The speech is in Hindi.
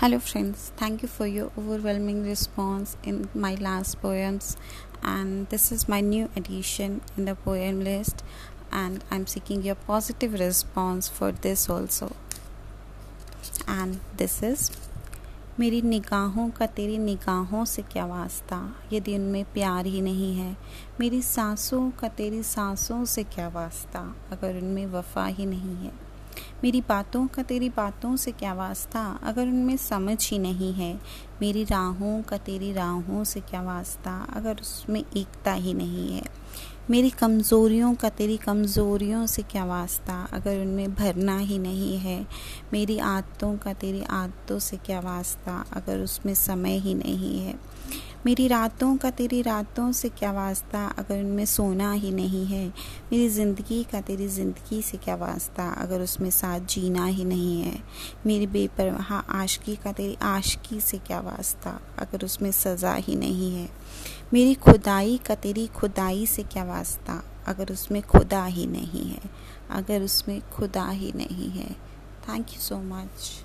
Hello, friends. Thank you for your overwhelming response in my last poems, and this is my new addition in the poem list, and I'm seeking your positive response for this also. And this is मेरी निगाहों का तेरी निगाहों से क्या वास्ता यदि उनमें प्यार ही नहीं है मेरी सांसों का तेरी सांसों से क्या वास्ता अगर उनमें वफा ही नहीं है मेरी बातों का तेरी बातों से क्या वास्ता? अगर उनमें समझ ही नहीं है, मेरी राहों का तेरी राहों से क्या वास्ता? अगर उसमें एकता ही नहीं है, मेरी कमज़ोरियों का तेरी कमज़ोरियों से क्या वास्ता? अगर उनमें भरना ही नहीं है, मेरी आदतों का तेरी आदतों से क्या वास्ता? अगर उसमें समय ही नहीं है मेरी रातों का तेरी रातों से क्या वास्ता? अगर उनमें सोना ही नहीं है, मेरी ज़िंदगी का तेरी ज़िंदगी से क्या वास्ता? अगर उसमें साथ जीना ही नहीं है, मेरी बेपरवाह आशकी का तेरी आशकी से क्या वास्ता? अगर उसमें सज़ा ही नहीं है, मेरी खुदाई का तेरी खुदाई से क्या वास्ता? अगर उसमें खुदा ही नहीं है, अगर उसमें खुदा ही नहीं है। Thank you so much